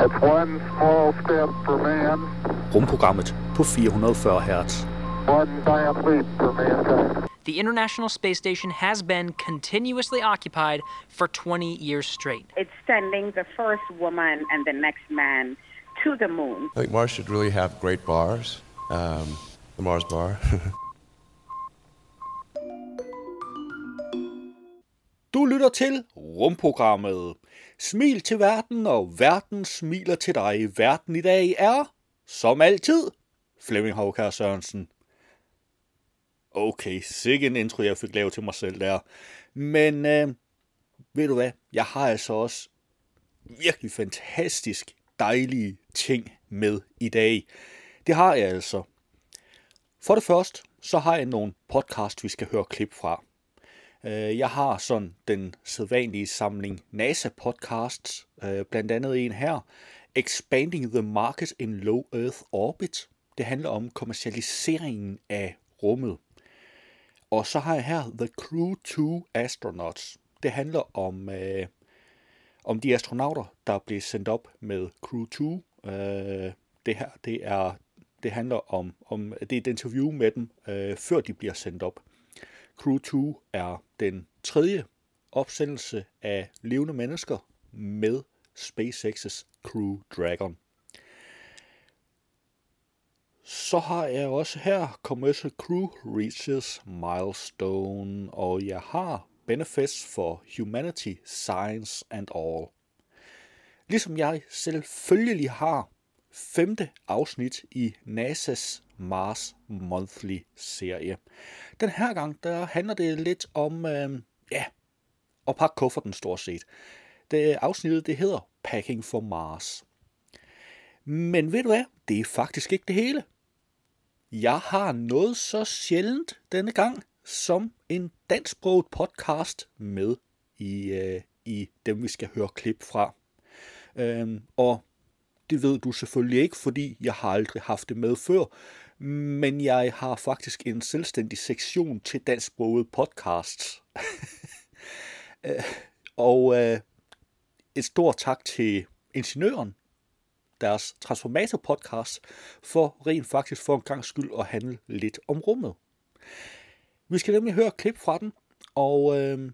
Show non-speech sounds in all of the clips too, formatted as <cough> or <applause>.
It's one small step for man, Rumprogrammet på 440 Hz. one giant leap for mankind. The International Space Station has been continuously occupied for 20 years straight. It's sending the first woman and the next man to the moon. I think Mars should really have great bars. Um, the Mars bar. <laughs> Du lytter til Rumprogrammet. Smil til verden, og verden smiler til dig. Verden i dag er, som altid, Flemming Havkær Sørensen. Okay, sikke en intro, jeg fik lavet til mig selv der. Men øh, ved du hvad, jeg har altså også virkelig fantastisk dejlige ting med i dag. Det har jeg altså. For det første, så har jeg nogle podcast, vi skal høre klip fra. Øh, Jeg har sådan den sædvanlige samling NASA-podcasts, øh, blandt andet en her, Expanding the Market in Low Earth Orbit. Det handler om kommercialiseringen af rummet. Og så har jeg her The Crew 2 Astronauts. Det handler om, øh, om de astronauter, der blev sendt op med Crew 2. Øh, det her, det er det handler om, om det er et interview med dem, øh, før de bliver sendt op. Crew 2 er den tredje opsendelse af levende mennesker med SpaceX's Crew Dragon. Så har jeg også her Commercial Crew Reaches Milestone, og jeg har Benefits for Humanity, Science and All. Ligesom jeg selvfølgelig har femte afsnit i NASA's Mars Monthly serie. Den her gang, der handler det lidt om, øh, ja, at pakke kufferten stort set. Det afsnittet, det hedder Packing for Mars. Men ved du hvad? Det er faktisk ikke det hele. Jeg har noget så sjældent denne gang som en dansksproget podcast med i, øh, i dem, vi skal høre klip fra. Øhm, og det ved du selvfølgelig ikke, fordi jeg har aldrig haft det med før. Men jeg har faktisk en selvstændig sektion til dansksproget podcasts. <laughs> Øh, og øh, et stort tak til Ingeniøren, deres Transformator podcast, for rent faktisk for en gang skyld at handle lidt om rummet. Vi skal nemlig høre klip fra den, og øh,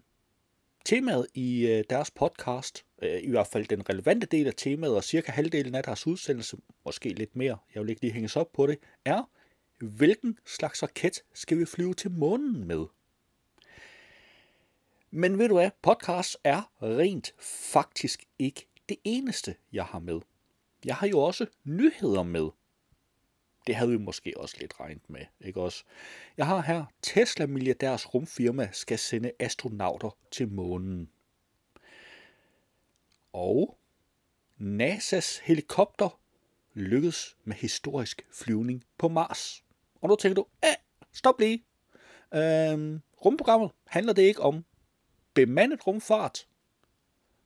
temaet i øh, deres podcast, øh, i hvert fald den relevante del af temaet, og cirka halvdelen af deres udsendelse, måske lidt mere, jeg vil ikke lige hænges op på det, er, hvilken slags raket skal vi flyve til månen med? Men ved du hvad, podcast er rent faktisk ikke det eneste, jeg har med. Jeg har jo også nyheder med. Det havde vi måske også lidt regnet med, ikke også? Jeg har her, Tesla milliardærs rumfirma skal sende astronauter til månen. Og NASA's helikopter lykkedes med historisk flyvning på Mars. Og nu tænker du, æh, stop lige. Øhm, rumprogrammet handler det ikke om bemandet rumfart,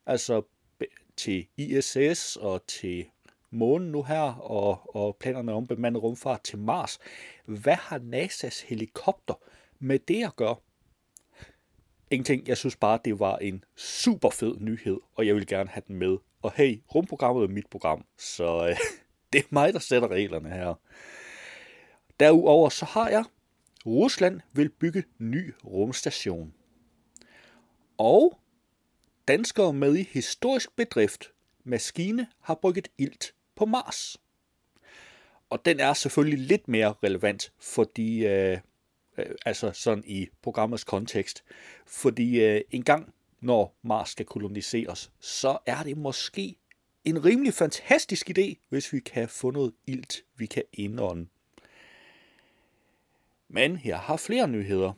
altså be- til ISS og til månen nu her, og, og planerne om bemandet rumfart til Mars. Hvad har NASA's helikopter med det at gøre? Ingenting. Jeg synes bare, det var en super fed nyhed, og jeg vil gerne have den med. Og hey, rumprogrammet er mit program, så øh, <laughs> det er mig, der sætter reglerne her. Derudover så har jeg, Rusland vil bygge ny rumstation. Og danskere med i historisk bedrift, maskine har brygget ilt på Mars. Og den er selvfølgelig lidt mere relevant, fordi, øh, øh, Øh, altså sådan i programmets kontekst, fordi øh, en gang når Mars skal koloniseres, så er det måske en rimelig fantastisk idé, hvis vi kan få noget ilt, vi kan indånde. Men jeg har flere nyheder.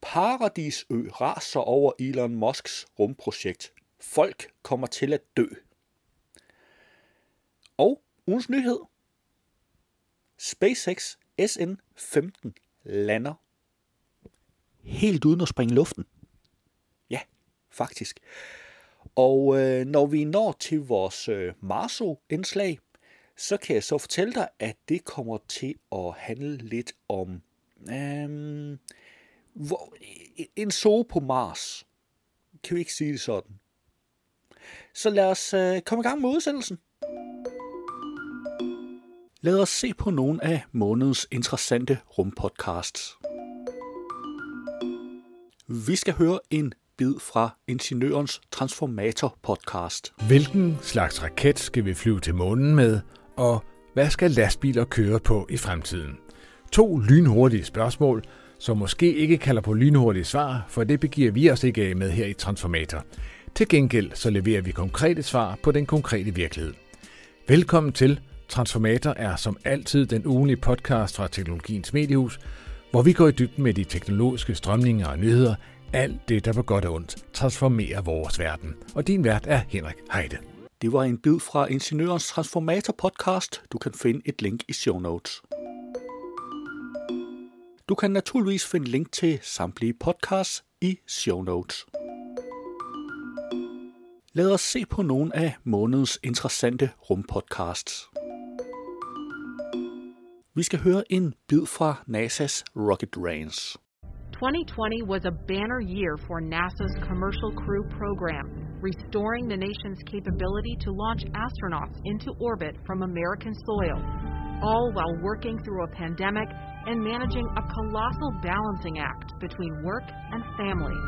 Paradisø raser over Elon Musks rumprojekt. Folk kommer til at dø. Og ugens nyhed. SpaceX SN-15 lander helt uden at springe luften. Ja, faktisk. Og øh, når vi når til vores øh, Marso-indslag, så kan jeg så fortælle dig, at det kommer til at handle lidt om øh, hvor, en zoo på Mars. Kan vi ikke sige det sådan? Så lad os øh, komme i gang med udsendelsen. Lad os se på nogle af månedens interessante rumpodcasts. Vi skal høre en bid fra Ingeniørens Transformator podcast. Hvilken slags raket skal vi flyve til månen med, og hvad skal lastbiler køre på i fremtiden? To lynhurtige spørgsmål, som måske ikke kalder på lynhurtige svar, for det begiver vi os ikke af med her i Transformator. Til gengæld så leverer vi konkrete svar på den konkrete virkelighed. Velkommen til. Transformator er som altid den ugenlige podcast fra Teknologiens Mediehus, hvor vi går i dybden med de teknologiske strømninger og nyheder, alt det, der på godt og ondt transformerer vores verden. Og din vært er Henrik Heide. Det var en bid fra Ingeniørens Transformator podcast. Du kan finde et link i show notes. Du kan naturligvis finde link til samtlige podcasts i show notes. Lad os se på nogle af månedens interessante rumpodcasts. Vi skal høre en bid fra NASA's Rocket Ranch. 2020 was a banner year for NASA's Commercial Crew program, restoring the nation's capability to launch astronauts into orbit from American soil, all while working through a pandemic and managing a colossal balancing act between work and family.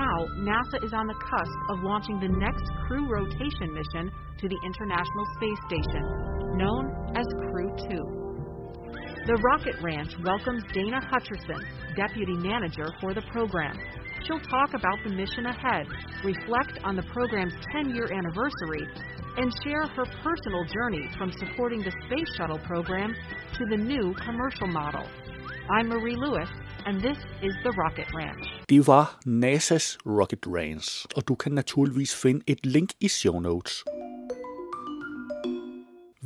Now, NASA is on the cusp of launching the next crew rotation mission to the International Space Station, known as Crew 2. The Rocket Ranch welcomes Dana Hutcherson, Deputy Manager for the program. She'll talk about the mission ahead, reflect on the program's 10 year anniversary, and share her personal journey from supporting the Space Shuttle program to the new commercial model. I'm Marie Lewis, and this is the Rocket Ranch. Det var NASA's Rocket Ranch, og du kan naturligvis finde et link i show notes.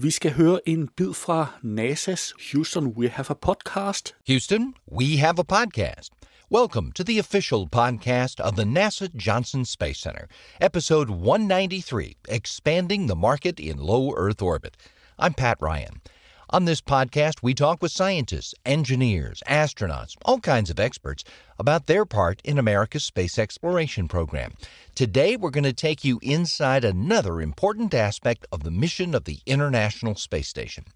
Vi skal høre en bid fra NASA's Houston We Have a Podcast. Houston, we have a podcast. Welcome to the official podcast of the NASA Johnson Space Center, episode 193 Expanding the Market in Low Earth Orbit. I'm Pat Ryan. On this podcast, we talk with scientists, engineers, astronauts, all kinds of experts about their part in America's space exploration program. Today, we're going to take you inside another important aspect of the mission of the International Space Station.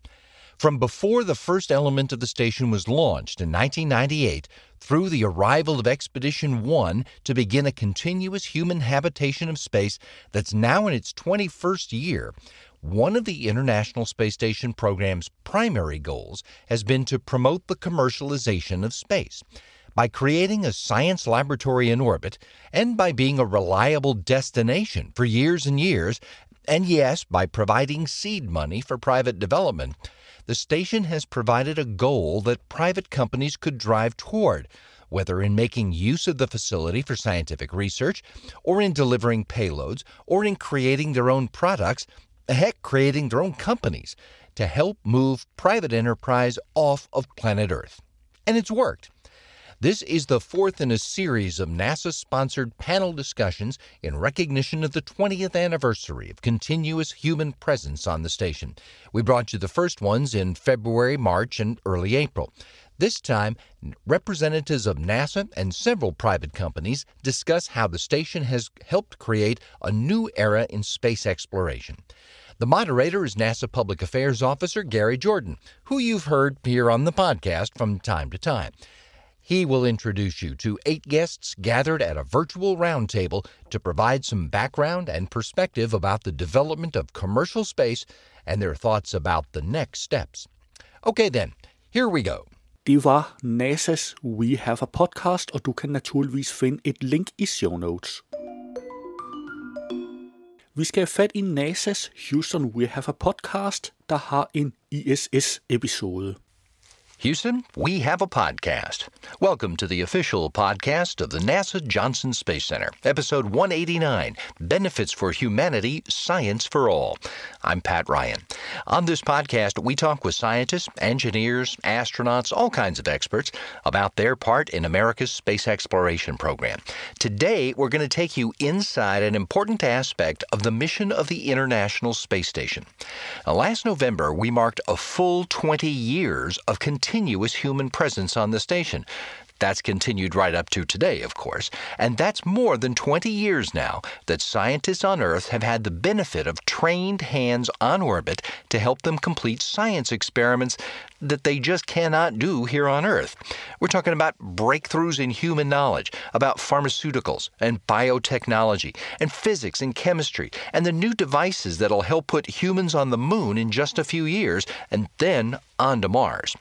From before the first element of the station was launched in 1998 through the arrival of Expedition 1 to begin a continuous human habitation of space that's now in its 21st year, one of the International Space Station program's primary goals has been to promote the commercialization of space. By creating a science laboratory in orbit, and by being a reliable destination for years and years, and yes, by providing seed money for private development, the station has provided a goal that private companies could drive toward, whether in making use of the facility for scientific research, or in delivering payloads, or in creating their own products heck, creating their own companies to help move private enterprise off of planet Earth. And it's worked. This is the fourth in a series of NASA sponsored panel discussions in recognition of the 20th anniversary of continuous human presence on the station. We brought you the first ones in February, March, and early April. This time, representatives of NASA and several private companies discuss how the station has helped create a new era in space exploration. The moderator is NASA Public Affairs Officer Gary Jordan, who you've heard here on the podcast from time to time. He will introduce you to eight guests gathered at a virtual roundtable to provide some background and perspective about the development of commercial space and their thoughts about the next steps. Okay, then, here we go. Det var NASA's We Have a Podcast, og du kan naturligvis finde et link i show notes. Vi skal have fat i NASA's Houston We Have a Podcast, der har en ISS-episode. Houston, we have a podcast. Welcome to the official podcast of the NASA Johnson Space Center, episode 189 Benefits for Humanity Science for All. I'm Pat Ryan. On this podcast, we talk with scientists, engineers, astronauts, all kinds of experts about their part in America's space exploration program. Today, we're going to take you inside an important aspect of the mission of the International Space Station. Now, last November, we marked a full 20 years of continuous human presence on the station. That's continued right up to today, of course. And that's more than 20 years now that scientists on Earth have had the benefit of trained hands on orbit to help them complete science experiments that they just cannot do here on Earth. We're talking about breakthroughs in human knowledge, about pharmaceuticals and biotechnology, and physics and chemistry, and the new devices that'll help put humans on the moon in just a few years and then on to Mars.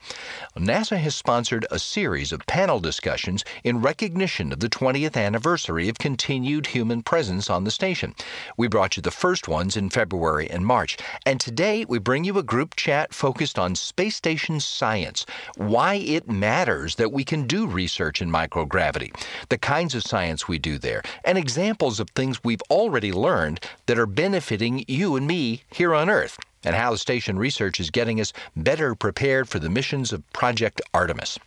NASA has sponsored a series of panel discussions in recognition of the 20th anniversary of continued human presence on the station. We brought you the first ones in February and March, and today we bring you a group chat focused on space station science, why it matters that we can do research in microgravity, the kinds of science we do there, and examples of things we've already learned that are benefiting you and me here on Earth and how the station research is getting us better prepared for the missions of Project Artemis.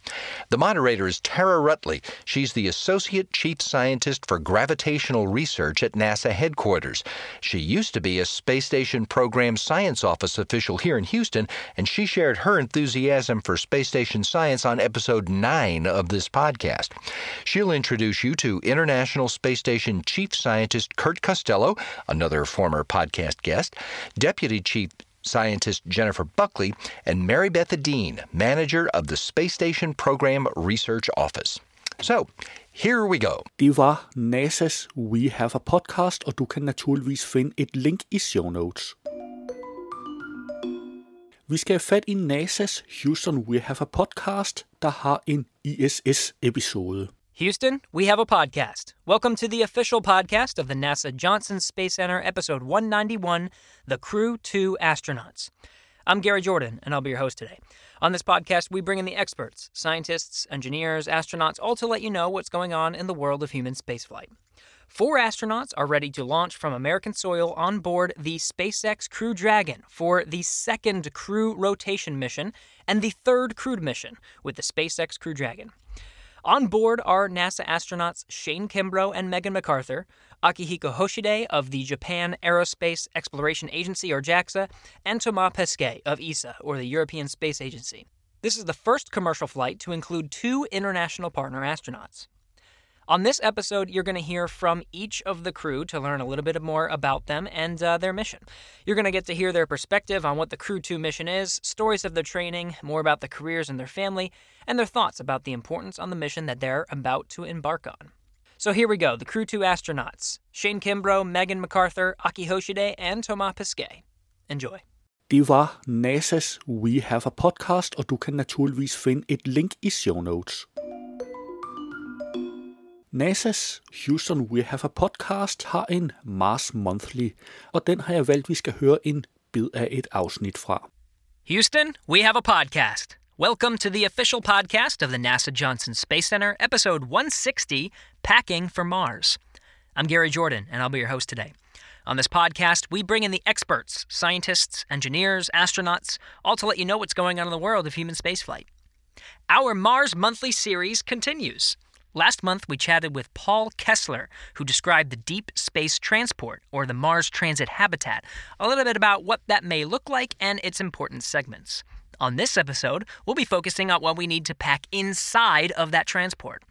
The moderator is Tara Ruttley. She's the Associate Chief Scientist for Gravitational Research at NASA headquarters. She used to be a Space Station Program Science Office official here in Houston, and she shared her enthusiasm for space station science on episode 9 of this podcast. She'll introduce you to International Space Station Chief Scientist Kirt Costello, another former podcast guest, Deputy Chief scientist Jennifer Buchli, and Mary Beth Edeen, manager of the Space Station Program Research Office. So, here we go. Det var NASA's We Have a Podcast, og du kan naturligvis finde et link i show notes. Vi skal have fat i NASA's Houston We Have a Podcast, der har en ISS-episode. Houston, we have a podcast. Welcome to the official podcast of the NASA Johnson Space Center, episode 191 The Crew 2 Astronauts. I'm Gary Jordan, and I'll be your host today. On this podcast, we bring in the experts, scientists, engineers, astronauts, all to let you know what's going on in the world of human spaceflight. Four astronauts are ready to launch from American soil on board the SpaceX Crew Dragon for the second crew rotation mission and the third crewed mission with the SpaceX Crew Dragon. On board are NASA astronauts Shane Kimbrough and Megan McArthur, Akihiko Hoshide of the Japan Aerospace Exploration Agency, or JAXA, and Thomas Pesquet of ESA, or the European Space Agency. This is the first commercial flight to include two international partner astronauts. On this episode, you're going to hear from each of the crew to learn a little bit more about them and uh, their mission. You're going to get to hear their perspective on what the Crew 2 mission is, stories of their training, more about the careers and their family, and their thoughts about the importance on the mission that they're about to embark on. So here we go the Crew 2 astronauts Shane Kimbrough, Megan McArthur, Aki Hoshide, and Thomas Pesquet. Enjoy. Det var NASA's We Have a Podcast, og du kan naturligvis finde et link i show notes. NASA's Houston We Have a Podcast har en Mars Monthly, og den har jeg valgt, vi skal høre en bid af et afsnit fra. Houston, we have a podcast. Welcome to the official podcast of the NASA Johnson Space Center, episode 160 Packing for Mars. I'm Gary Jordan, and I'll be your host today. On this podcast, we bring in the experts, scientists, engineers, astronauts, all to let you know what's going on in the world of human spaceflight. Our Mars Monthly series continues. Last month, we chatted with Paul Kessler, who described the deep space transport, or the Mars Transit Habitat, a little bit about what that may look like and its important segments. On this episode, we'll be focusing on what we need to pack inside of that transport.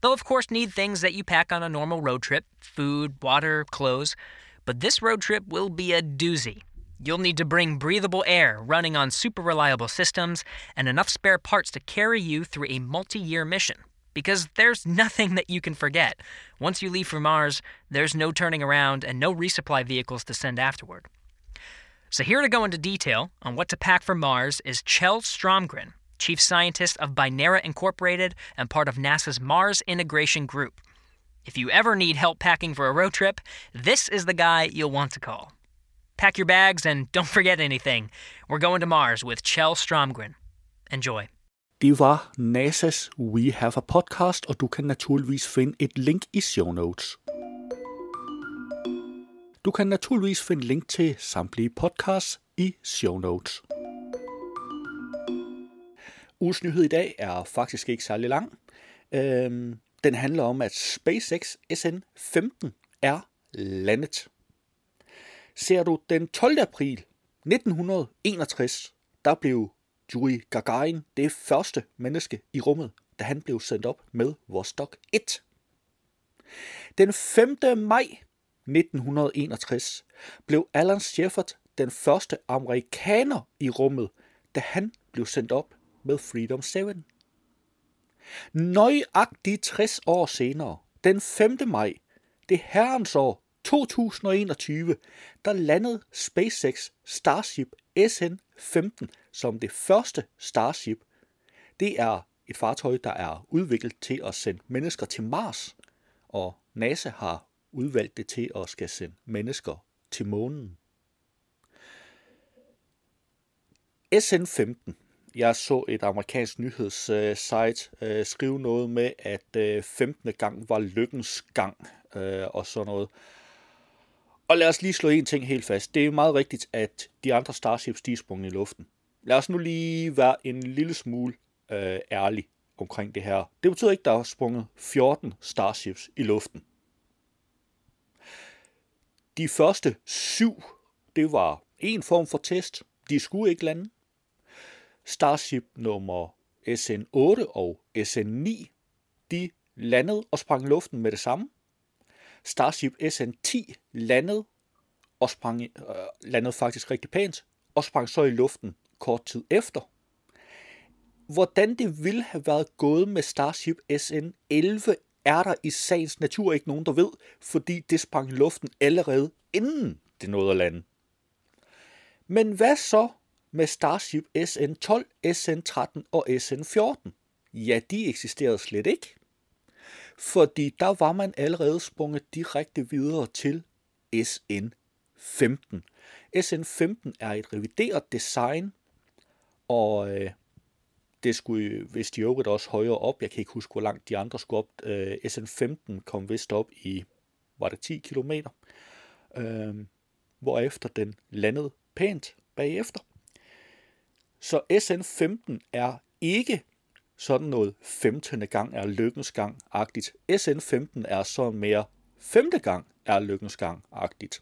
They'll, of course, need things that you pack on a normal road trip food, water, clothes. But this road trip will be a doozy. You'll need to bring breathable air running on super reliable systems and enough spare parts to carry you through a multi year mission. Because there's nothing that you can forget. Once you leave for Mars, there's no turning around and no resupply vehicles to send afterward. So, here to go into detail on what to pack for Mars is Chel Stromgren, Chief Scientist of Binera Incorporated and part of NASA's Mars Integration Group. If you ever need help packing for a road trip, this is the guy you'll want to call. Pack your bags and don't <laughs> forget anything. We're going to Mars with Chel Stromgren. Enjoy. Det var NASA's We Have a Podcast, og du kan naturligvis finde et link i show notes. Du kan naturligvis finde link til samtlige podcasts i show notes. Ugens nyhed i dag er faktisk ikke særlig lang. Øhm, den handler om, at SpaceX SN-15 er landet. Ser du den 12. april 1961, der blev Yuri Gagarin det første menneske i rummet da han blev sendt op med Vostok 1. Den 5. maj 1961 blev Alan Shepard den første amerikaner i rummet, da han blev sendt op med Freedom 7. Nøjagtigt 60 år senere, den 5. maj, det herrens år 2021, der landede SpaceX Starship SN 15 som det første Starship. Det er et fartøj, der er udviklet til at sende mennesker til Mars, og NASA har udvalgt det til at skal sende mennesker til månen. SN-15. Jeg så et amerikansk nyhedssite øh, skrive noget med, at øh, 15. Gang var lykkens gang øh, og sådan noget. Og lad os lige slå en ting helt fast. Det er meget rigtigt, at de andre Starships, de er sprunget i luften. Lad os nu lige være en lille smule øh, ærlig omkring det her. Det betyder ikke, at der er sprunget 14 Starships i luften. De første syv, det var en form for test. De skulle ikke lande. Starship nummer SN8 og SN9, de landede og sprang i luften med det samme. Starship SN10 landede og sprang, øh, landede faktisk rigtig pænt, og sprang så i luften kort tid efter. Hvordan det ville have været gået med Starship SN11, er der i sagens natur ikke nogen, der ved, fordi det sprang i luften allerede inden det nåede at lande. Men hvad så med Starship SN12, SN13 og SN14? Ja, de eksisterede slet ikke. Fordi der var man allerede sprunget direkte videre til SN15. SN15 er et revideret design, og øh, det skulle hvis de øvrigt også højere op. Jeg kan ikke huske, hvor langt de andre skulle op. Øh, SN15 kom vist op i, var det 10 km, øh, hvorefter den landede pænt bagefter. Så SN15 er ikke sådan noget 15. gang er lykkens gang-agtigt. SN15 er så mere 5. gang er lykkens gang-agtigt.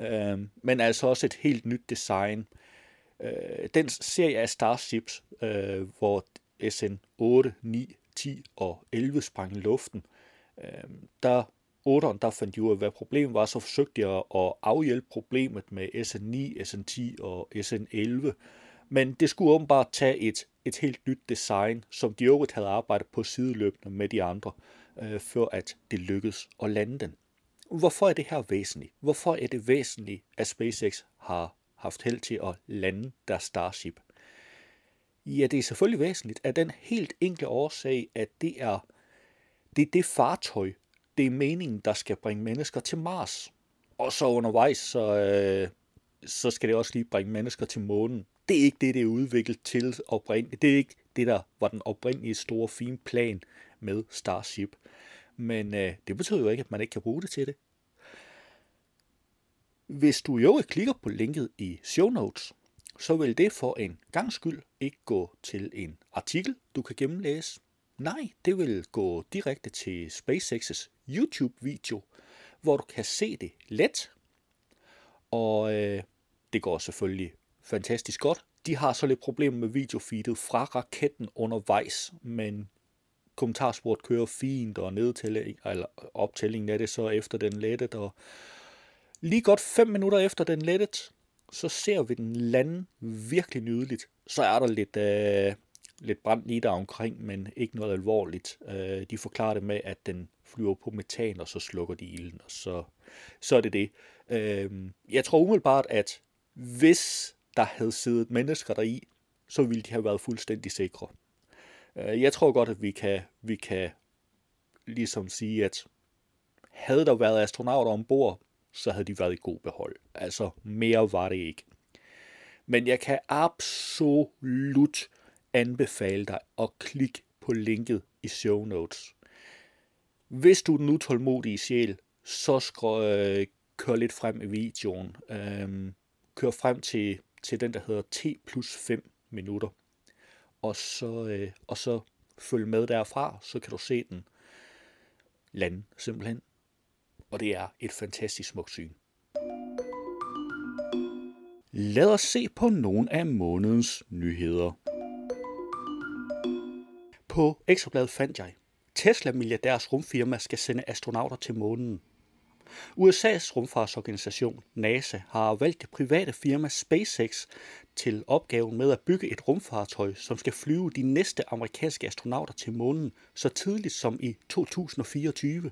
Øh, men altså også et helt nyt design. Øh, den serie af Starships, øh, hvor SN 8, 9, 10 og 11 sprang i luften, øh, der 8'eren, der fandt de ud af, hvad problemet var, så forsøgte de at afhjælpe problemet med SN9, SN10 og SN11. Men det skulle åbenbart tage et, et helt nyt design, som de øvrigt havde arbejdet på sideløbende med de andre, øh, før at det lykkedes at lande den. Hvorfor er det her væsentligt? Hvorfor er det væsentligt, at SpaceX har haft held til at lande deres Starship? Ja, det er selvfølgelig væsentligt af den helt enkle årsag, at det er det, er det fartøj, det er meningen, der skal bringe mennesker til Mars. Og så undervejs, så, øh, så skal det også lige bringe mennesker til månen. Det er ikke det, det er udviklet til oprindeligt. Det er ikke det, der var den oprindelige store, fine plan med Starship. Men øh, det betyder jo ikke, at man ikke kan bruge det til det. Hvis du jo klikker på linket i show notes, så vil det for en gang skyld ikke gå til en artikel, du kan gennemlæse. Nej, det vil gå direkte til SpaceX's YouTube-video, hvor du kan se det let. Og øh, det går selvfølgelig fantastisk godt. De har så lidt problemer med videofeedet fra raketten undervejs, men kommentarsport kører fint, og nedtælling, eller optællingen af det så efter den lettet, og lige godt 5 minutter efter den lettet, så ser vi den lande virkelig nydeligt. Så er der lidt, øh, lidt brand lige der omkring, men ikke noget alvorligt. Øh, de forklarer det med, at den flyver på metan, og så slukker de ilden, og så, så er det det. Øh, jeg tror umiddelbart, at hvis der havde siddet mennesker deri, så ville de have været fuldstændig sikre. Øh, jeg tror godt, at vi kan, vi kan ligesom sige, at havde der været astronauter ombord, så havde de været i god behold. Altså, mere var det ikke. Men jeg kan absolut anbefale dig at klikke på linket i show notes. Hvis du er den utålmodige sjæl, så skru, øh, kør lidt frem i videoen. Øh, kør frem til, til den, der hedder T plus 5 minutter. Og så, øh, og så følg med derfra, så kan du se den lande simpelthen. Og det er et fantastisk smukt syn. Lad os se på nogle af månedens nyheder. På Ekstrabladet fandt jeg, Tesla-milliardærs rumfirma skal sende astronauter til månen. USA's rumfartsorganisation NASA har valgt det private firma SpaceX til opgaven med at bygge et rumfartøj, som skal flyve de næste amerikanske astronauter til månen så tidligt som i 2024.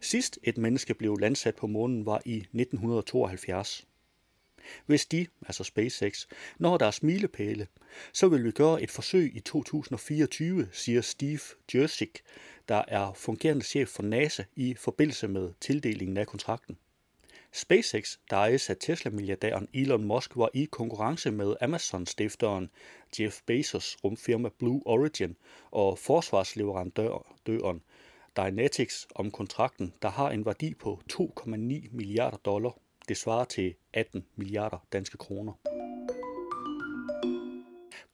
Sidst et menneske blev landsat på månen var i 1972. Hvis de, altså SpaceX, når deres milepæle, så vil vi gøre et forsøg i 2024, siger Steve Jersik, der er fungerende chef for NASA i forbindelse med tildelingen af kontrakten. SpaceX, der ejes af Tesla-milliardæren Elon Musk, var i konkurrence med Amazon-stifteren Jeff Bezos rumfirma Blue Origin og forsvarsleverandøren Dynetics om kontrakten, der har en værdi på 2,9 milliarder dollar. Det svarer til 18 milliarder danske kroner.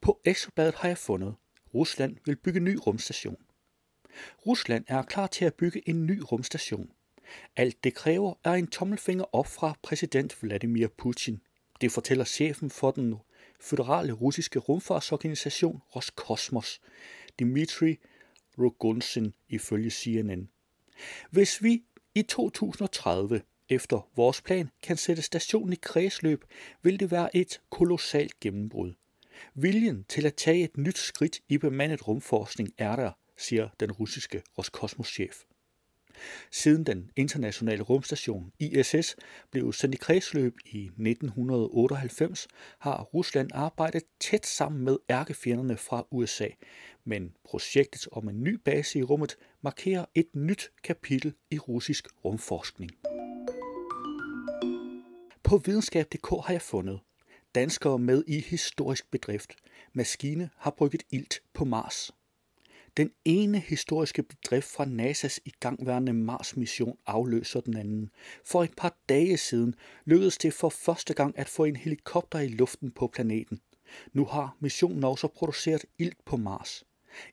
På Ekstrabladet har jeg fundet, Rusland vil bygge ny rumstation. Rusland er klar til at bygge en ny rumstation. Alt det kræver er en tommelfinger op fra præsident Vladimir Putin. Det fortæller chefen for den føderale russiske rumfartsorganisation Roskosmos, Dmitri Rogunsin, ifølge CNN. Hvis vi i 2030 efter vores plan kan sætte stationen i kredsløb, vil det være et kolossalt gennembrud. Viljen til at tage et nyt skridt i bemandet rumforskning er der, siger den russiske Roskosmos-chef. Siden den internationale rumstation ISS blev sendt i kredsløb i 1998, har Rusland arbejdet tæt sammen med ærkefjenderne fra USA, men projektet om en ny base i rummet markerer et nyt kapitel i russisk rumforskning. På videnskab.dk har jeg fundet danskere med i historisk bedrift. Maskine har brygget ilt på Mars. Den ene historiske bedrift fra NASA's igangværende Mars-mission afløser den anden. For et par dage siden lykkedes det for første gang at få en helikopter i luften på planeten. Nu har missionen også produceret ilt på Mars.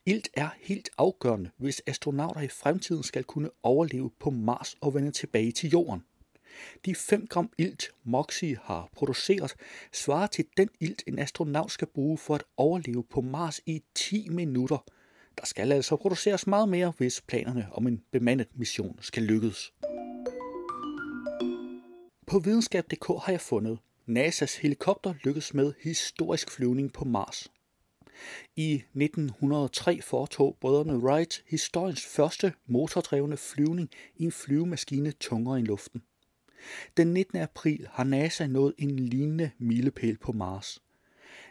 Ilt er helt afgørende, hvis astronauter i fremtiden skal kunne overleve på Mars og vende tilbage til Jorden. De 5 gram ilt, Moxie har produceret, svarer til den ilt, en astronaut skal bruge for at overleve på Mars i 10 minutter. Der skal altså produceres meget mere, hvis planerne om en bemandet mission skal lykkes. På videnskab.dk har jeg fundet, NASA's helikopter lykkedes med historisk flyvning på Mars. I 1903 foretog brødrene Wright historiens første motordrevne flyvning i en flyvemaskine tungere end luften. Den 19. april har NASA nået en lignende milepæl på Mars.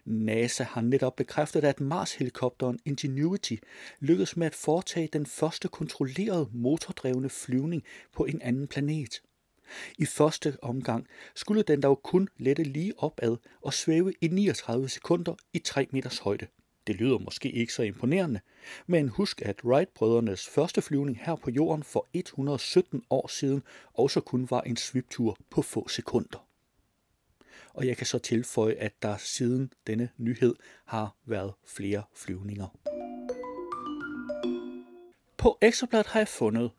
NASA har netop bekræftet, at Mars-helikopteren Ingenuity lykkedes med at foretage den første kontrollerede motordrevne flyvning på en anden planet. I første omgang skulle den dog kun lette lige opad og svæve i 39 sekunder i 3 meters højde. Det lyder måske ikke så imponerende, men husk, at Wright-brødrenes første flyvning her på jorden for 117 år siden også kun var en sviptur på få sekunder. Og jeg kan så tilføje, at der siden denne nyhed har været flere flyvninger. På Ekstrabladet har jeg fundet,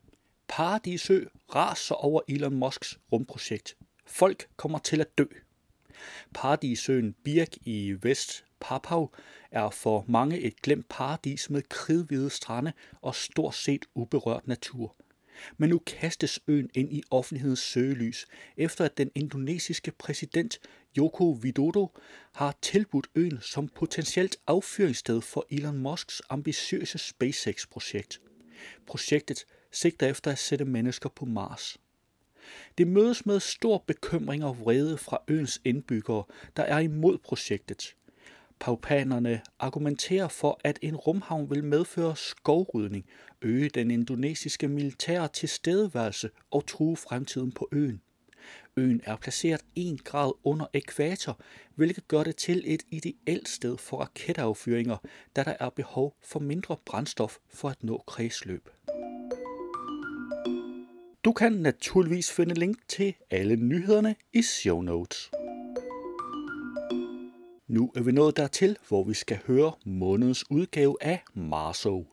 Paradisø raser over Elon Musks rumprojekt. Folk kommer til at dø. Paradisøen Birk i Vest Papau er for mange et glemt paradis med kridhvide strande og stort set uberørt natur. Men nu kastes øen ind i offentlighedens søgelys, efter at den indonesiske præsident Joko Widodo har tilbudt øen som potentielt affyringssted for Elon Musks ambitiøse SpaceX-projekt. Projektet sigter efter at sætte mennesker på Mars. Det mødes med stor bekymring og vrede fra øens indbyggere, der er imod projektet. Paupanerne argumenterer for, at en rumhavn vil medføre skovrydning, øge den indonesiske militære tilstedeværelse og true fremtiden på øen. Øen er placeret 1 grad under ekvator, hvilket gør det til et ideelt sted for raketaffyringer, da der er behov for mindre brændstof for at nå kredsløb. Du kan naturligvis finde link til alle nyhederne i show notes. Nu er vi nået dertil, hvor vi skal høre månedens udgave af Marso.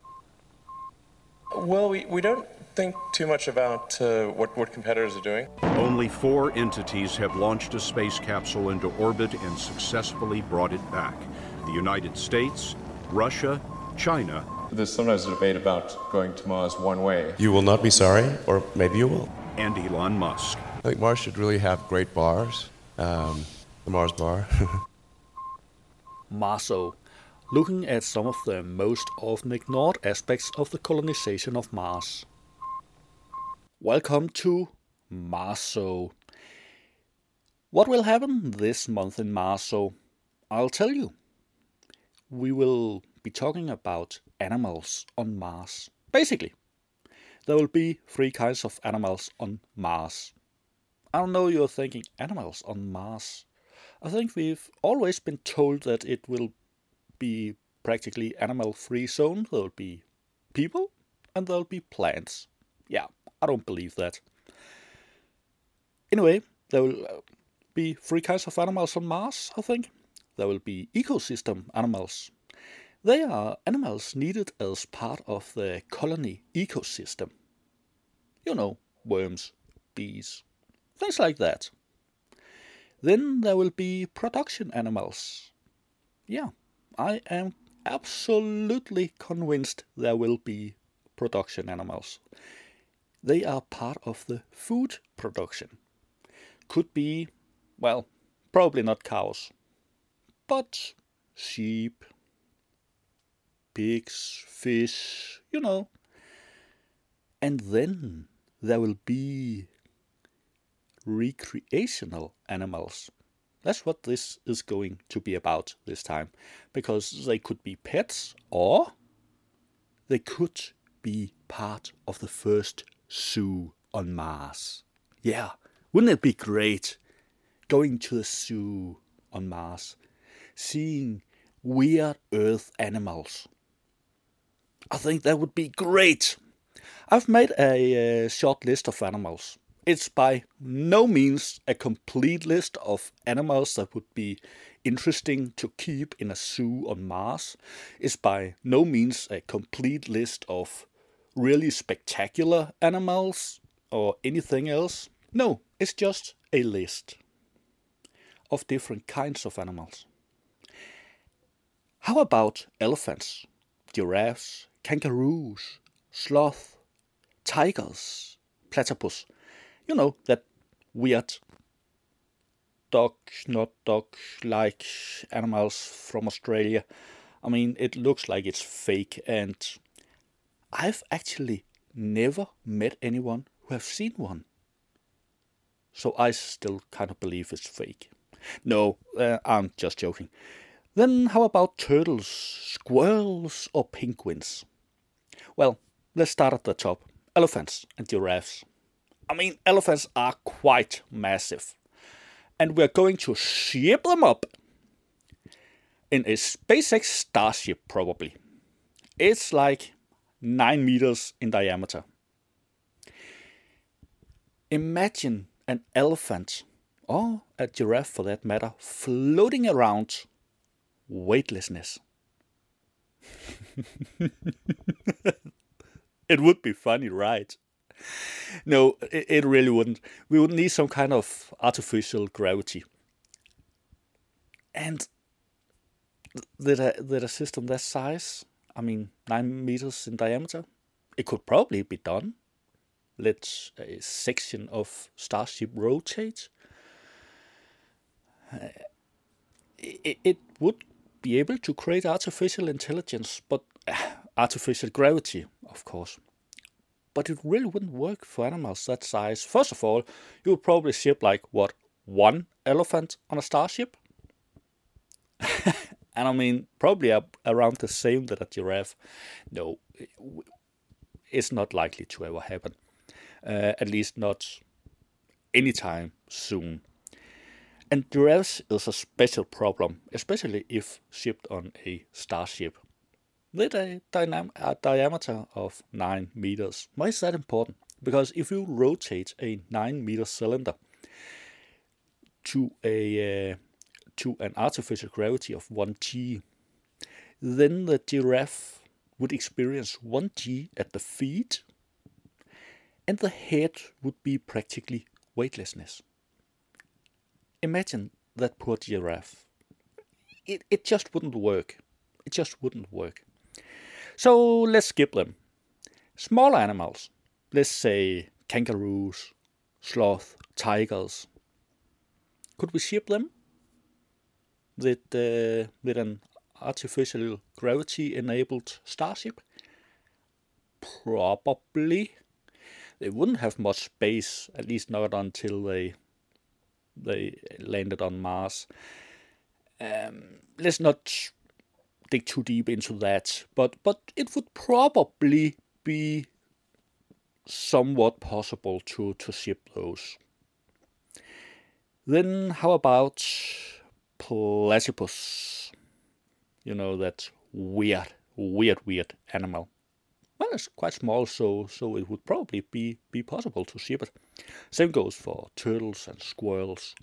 Well, we, we don't think too much about uh, what, what competitors are doing. Only four entities have launched a space capsule into orbit and successfully brought it back the United States, Russia, China, there's sometimes a debate about going to Mars one way. You will not be sorry, or maybe you will. And Elon Musk. I think Mars should really have great bars. Um, the Mars bar. <laughs> Marso, looking at some of the most often ignored aspects of the colonization of Mars. Welcome to Marso. What will happen this month in Marso? I'll tell you. We will be talking about animals on Mars. Basically, there will be three kinds of animals on Mars. I don't know you're thinking animals on Mars. I think we've always been told that it will be practically animal free zone. There'll be people and there'll be plants. Yeah, I don't believe that. Anyway, there will uh, be three kinds of animals on Mars, I think. There will be ecosystem animals. They are animals needed as part of the colony ecosystem. You know, worms, bees, things like that. Then there will be production animals. Yeah, I am absolutely convinced there will be production animals. They are part of the food production. Could be, well, probably not cows, but sheep, pigs, fish, you know. And then there will be recreational animals. That's what this is going to be about this time. Because they could be pets or they could be part of the first zoo on Mars. Yeah, wouldn't it be great going to the zoo on Mars, seeing weird Earth animals? I think that would be great. I've made a uh, short list of animals. It's by no means a complete list of animals that would be interesting to keep in a zoo on Mars. It's by no means a complete list of really spectacular animals or anything else. No, it's just a list of different kinds of animals. How about elephants, giraffes, kangaroos, sloth, tigers, platypus? You know, that weird dog, not dog like animals from Australia. I mean, it looks like it's fake, and I've actually never met anyone who have seen one. So I still kind of believe it's fake. No, uh, I'm just joking. Then how about turtles, squirrels, or penguins? Well, let's start at the top. Elephants and giraffes. I mean, elephants are quite massive. And we're going to ship them up in a SpaceX Starship, probably. It's like 9 meters in diameter. Imagine an elephant, or a giraffe for that matter, floating around weightlessness. <laughs> it would be funny, right? No, it, it really wouldn't. We would need some kind of artificial gravity. And that a, that a system that size, I mean, nine meters in diameter, it could probably be done. Let a section of Starship rotate. Uh, it, it would be able to create artificial intelligence, but uh, artificial gravity, of course. But it really wouldn't work for animals that size. First of all, you would probably ship like what one elephant on a starship, <laughs> and I mean probably up around the same that a giraffe. No, it's not likely to ever happen. Uh, at least not anytime soon. And giraffes is a special problem, especially if shipped on a starship with a, dynam- a diameter of 9 meters. Why is that important? Because if you rotate a 9 meter cylinder to a uh, to an artificial gravity of 1g, then the giraffe would experience 1g at the feet, and the head would be practically weightlessness. Imagine that poor giraffe. It, it just wouldn't work. It just wouldn't work. So let's skip them. Smaller animals, let's say kangaroos, sloth, tigers. Could we ship them with uh, with an artificial gravity enabled starship? Probably. They wouldn't have much space, at least not until they they landed on Mars. Um, let's not dig too deep into that, but but it would probably be somewhat possible to to ship those. Then how about platypus? You know that weird, weird, weird animal. Well, it's quite small, so so it would probably be be possible to ship it. Same goes for turtles and squirrels.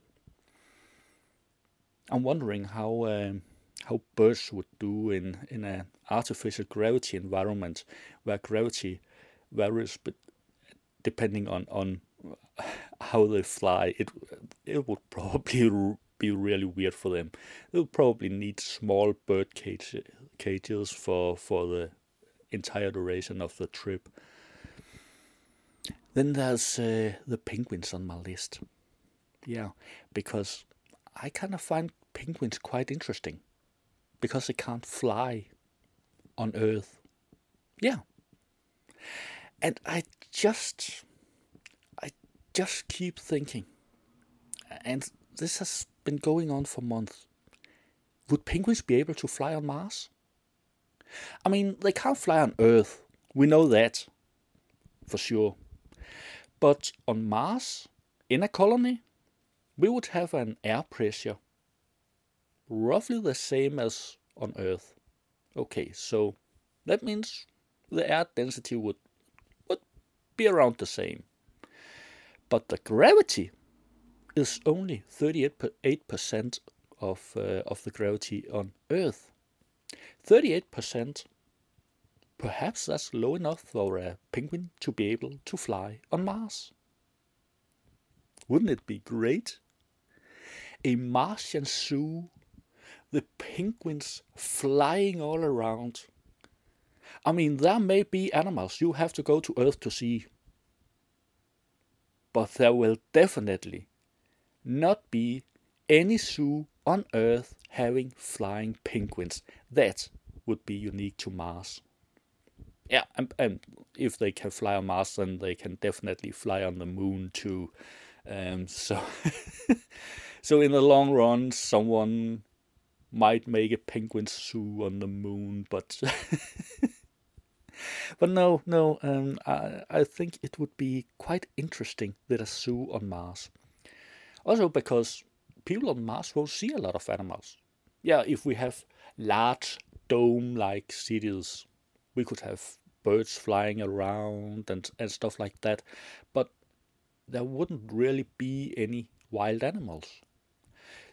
I'm wondering how um, how birds would do in in an artificial gravity environment where gravity varies, but depending on on how they fly, it it would probably <laughs> be really weird for them. They would probably need small bird cage, cages for for the entire duration of the trip. Then there's uh, the penguins on my list. Yeah, because I kind of find penguins quite interesting because they can't fly on Earth. Yeah. And I just, I just keep thinking, and this has been going on for months. Would penguins be able to fly on Mars? I mean, they can't fly on Earth. We know that for sure. But on Mars, in a colony, we would have an air pressure roughly the same as on Earth. Okay, so that means the air density would would be around the same. But the gravity is only 38% of uh, of the gravity on Earth. 38%. Perhaps that's low enough for a penguin to be able to fly on Mars. Wouldn't it be great? A Martian zoo the penguins flying all around. I mean, there may be animals you have to go to Earth to see, but there will definitely not be any zoo on Earth having flying penguins. That would be unique to Mars. Yeah, and, and if they can fly on Mars, then they can definitely fly on the moon too. Um, so, <laughs> so in the long run, someone might make a penguin zoo on the moon, but <laughs> but no, no. Um, I I think it would be quite interesting with a zoo on Mars. Also because people on Mars won't see a lot of animals. Yeah, if we have large dome-like cities, we could have birds flying around and and stuff like that, but there wouldn't really be any wild animals.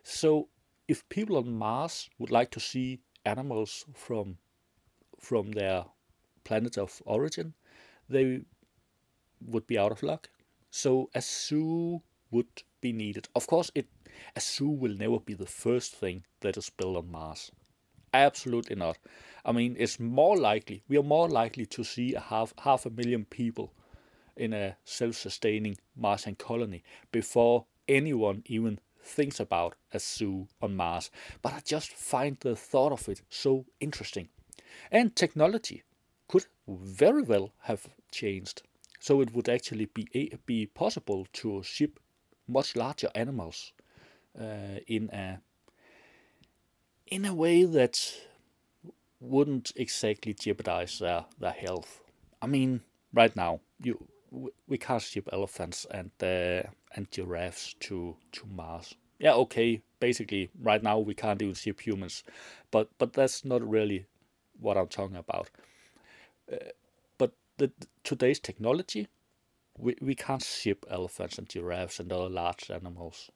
So if people on Mars would like to see animals from from their planet of origin, they would be out of luck. So a zoo would be needed. Of course, it a zoo will never be the first thing that is built on Mars. Absolutely not. I mean, it's more likely we are more likely to see a half half a million people in a self-sustaining Martian colony before anyone even thinks about a zoo on Mars, but I just find the thought of it so interesting. And technology could very well have changed, so it would actually be be possible to ship much larger animals uh, in a in a way that wouldn't exactly jeopardize their, their health. I mean, right now you we can't ship elephants and uh, and giraffes to to Mars. Yeah, okay. Basically, right now we can't even ship humans, but but that's not really what I'm talking about. Uh, but the, today's technology, we we can't ship elephants and giraffes and other large animals.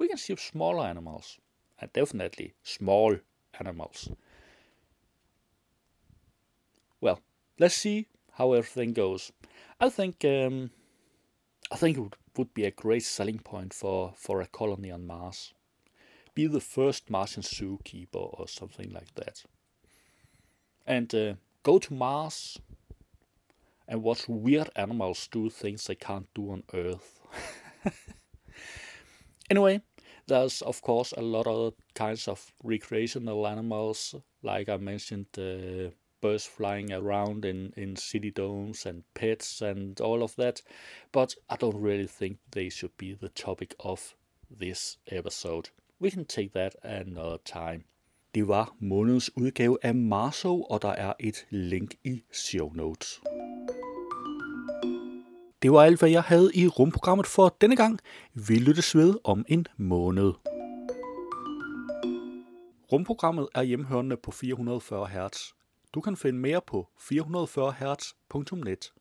We can ship smaller animals, and definitely small animals. Well, let's see how everything goes. I think um, I think it would, would be a great selling point for, for a colony on Mars. Be the first Martian zookeeper or something like that. And uh, go to Mars, and watch weird animals do things they can't do on Earth. <laughs> anyway, there's of course a lot of kinds of recreational animals, like I mentioned, uh, birds flying around in, in city domes and pets and all of that, but I don't really think they should be the topic of this episode. We can take that another time. Det var månedens udgave af Marso, og der er et link i show notes. Det var alt, hvad jeg havde i rumprogrammet for denne gang. Vi lyttes ved om en måned. Rumprogrammet er hjemhørende på 440 Hz. Du kan finde mere på 440hz.net.